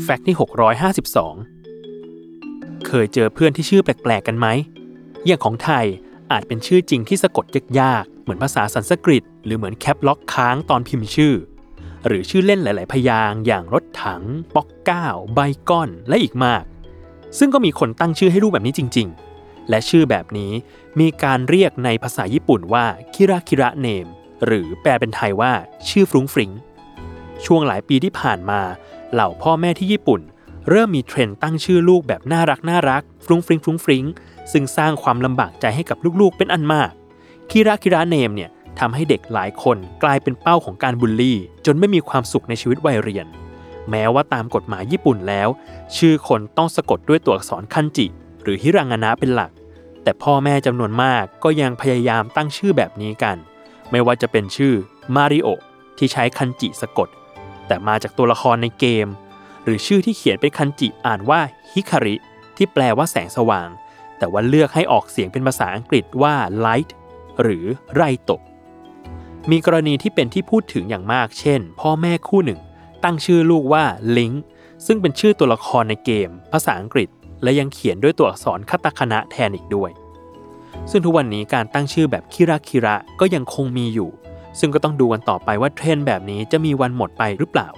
แฟกต์ที่ 652 เคยเจอเพื่อนที่ชื่อแปลกๆกันไหม อย่างของไทยอาจเป็นชื่อจริงที่สะกดยากๆ เหมือนภาษาสันสกฤต หรือเหมือนแคปล็อกค้างตอนพิมพ์ชื่อ หรือชื่อเล่นหลาย ๆ พยางค์อย่างรถถัง ป๊อกก้าวใบก้อน และอีกมาก ซึ่งก็มีคนตั้งชื่อให้ลูกแบบนี้จริง ๆ และชื่อแบบนี้มีการเรียกในภาษาญี่ปุ่นว่าคิระคิระเนมหรือแปลเป็นไทยว่าชื่อฟรุ้งฟริ้ง ช่วงหลายปีที่ผ่านมา เหล่าพ่อแม่ที่ญี่ปุ่น เริ่มมีเทรนด์ตั้งชื่อลูกแบบน่ารักน่ารักฟรุ้งฟริ้งฟรุ้งฟริ้งซึ่งสร้างความลำบากใจให้กับลูกๆ เป็นอันมากคิระคิระเนมเนี่ยทำให้เด็กหลายคนกลายเป็นเป้าของการบูลลี่ จนไม่มีความสุขในชีวิตวัยเรียน แม้ว่าตามกฎหมายญี่ปุ่นแล้ว ชื่อคนต้องสะกดด้วยตัวอักษรคันจิ หรือฮิรังานะเป็นหลัก แต่พ่อแม่จำนวนมากก็ยังพยายามตั้งชื่อแบบนี้กัน ไม่ว่าจะเป็นชื่อมาริโอที่ใช้คันจิสะกด แต่มาจากตัวละครในเกม หรือชื่อที่เขียนเป็นคันจิอ่านว่าฮิคาริที่แปลว่าแสงสว่าง แต่ว่าเลือกให้ออกเสียงเป็นภาษาอังกฤษว่า light หรือไรโตะมีกรณีที่เป็นที่พูดถึงอย่างมาก เช่น พ่อแม่คู่หนึ่ง ตั้งชื่อลูกว่าลิงซึ่งเป็นชื่อตัวละครในเกม ภาษาอังกฤษ และยังเขียนด้วยตัวอักษรคาตาคานะแทนอีกด้วย ซึ่งทุกวันนี้การตั้งชื่อแบบคิระคิระก็ยังคงมีอยู่ ซึ่งก็ต้องดูกันต่อไปว่าเทรนด์แบบนี้จะมีวันหมดไปหรือเปล่า